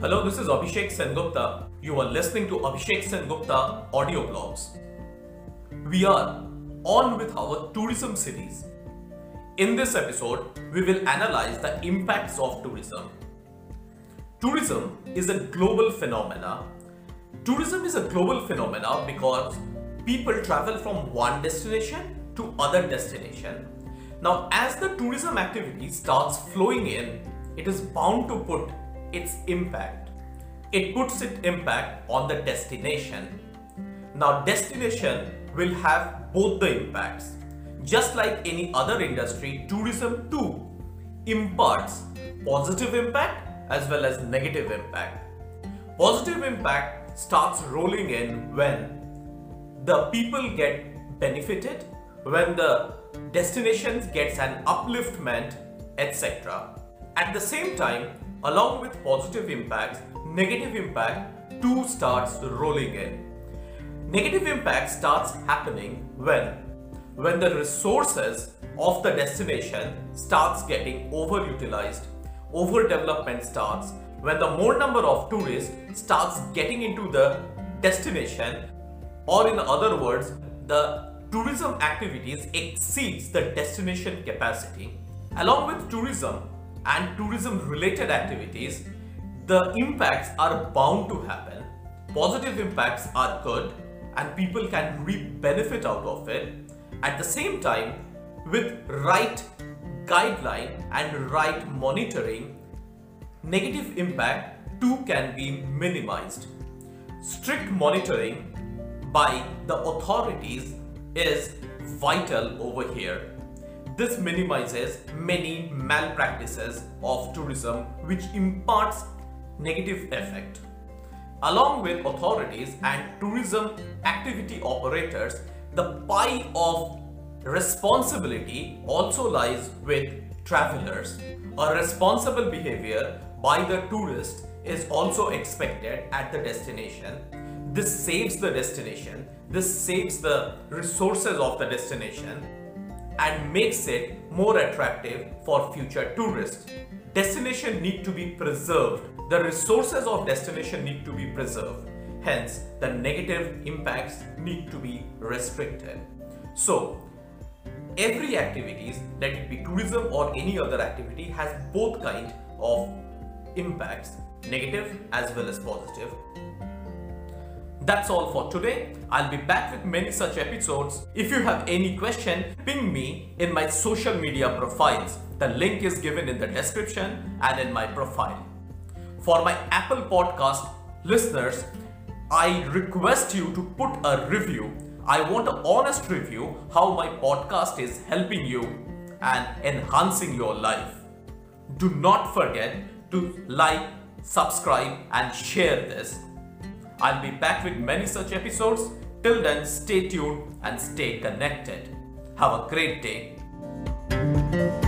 Hello, this is Abhishek Sengupta. You are listening to Abhishek Sengupta audio blogs. We are on with our tourism series. In this episode, we will analyze the impacts of tourism. Tourism is a global phenomena. Tourism is a global phenomena because people travel from one destination to other destination. Now, as the tourism activity starts flowing in, it is bound to put its impact. It puts its impact on the destination. Now, destination will have both the impacts. Just like any other industry, tourism too imparts positive impact as well as negative impact. Positive impact starts rolling in when the people get benefited, when the destinations gets an upliftment, etc. At the same time, along with positive impacts, negative impact too starts rolling in. Negative impact starts happening when when the resources of the destination starts getting overutilized, overdevelopment starts, when the more number of tourists starts getting into the destination, or in other words, the tourism activities exceeds the destination capacity. Along with tourism and tourism related activities, the impacts are bound to happen. Positive impacts are good and people can reap benefit out of it. At the same time, with right guideline and right monitoring, negative impact too can be minimized. Strict monitoring by the authorities is vital over here. This minimizes many malpractices of tourism which imparts negative effect. Along with authorities and tourism activity operators, the pie of responsibility also lies with travelers. A responsible behavior by the tourist is also expected at the destination. This saves the destination, this saves the resources of the destination and makes it more attractive for future tourists. Destination need to be preserved. The resources of destination need to be preserved. Hence, the negative impacts need to be restricted. So, every activities, let it be tourism or any other activity, has both kind of impacts, negative as well as positive. That's all for today. I'll be back with many such episodes. If you have any question, ping me in my social media profiles. The link is given in the description and in my profile. For my Apple Podcast listeners, I request you to put a review. I want an honest review how my podcast is helping you and enhancing your life. Do not forget to like, subscribe, and share this. I'll be back with many such episodes. Till then, stay tuned and stay connected. Have a great day.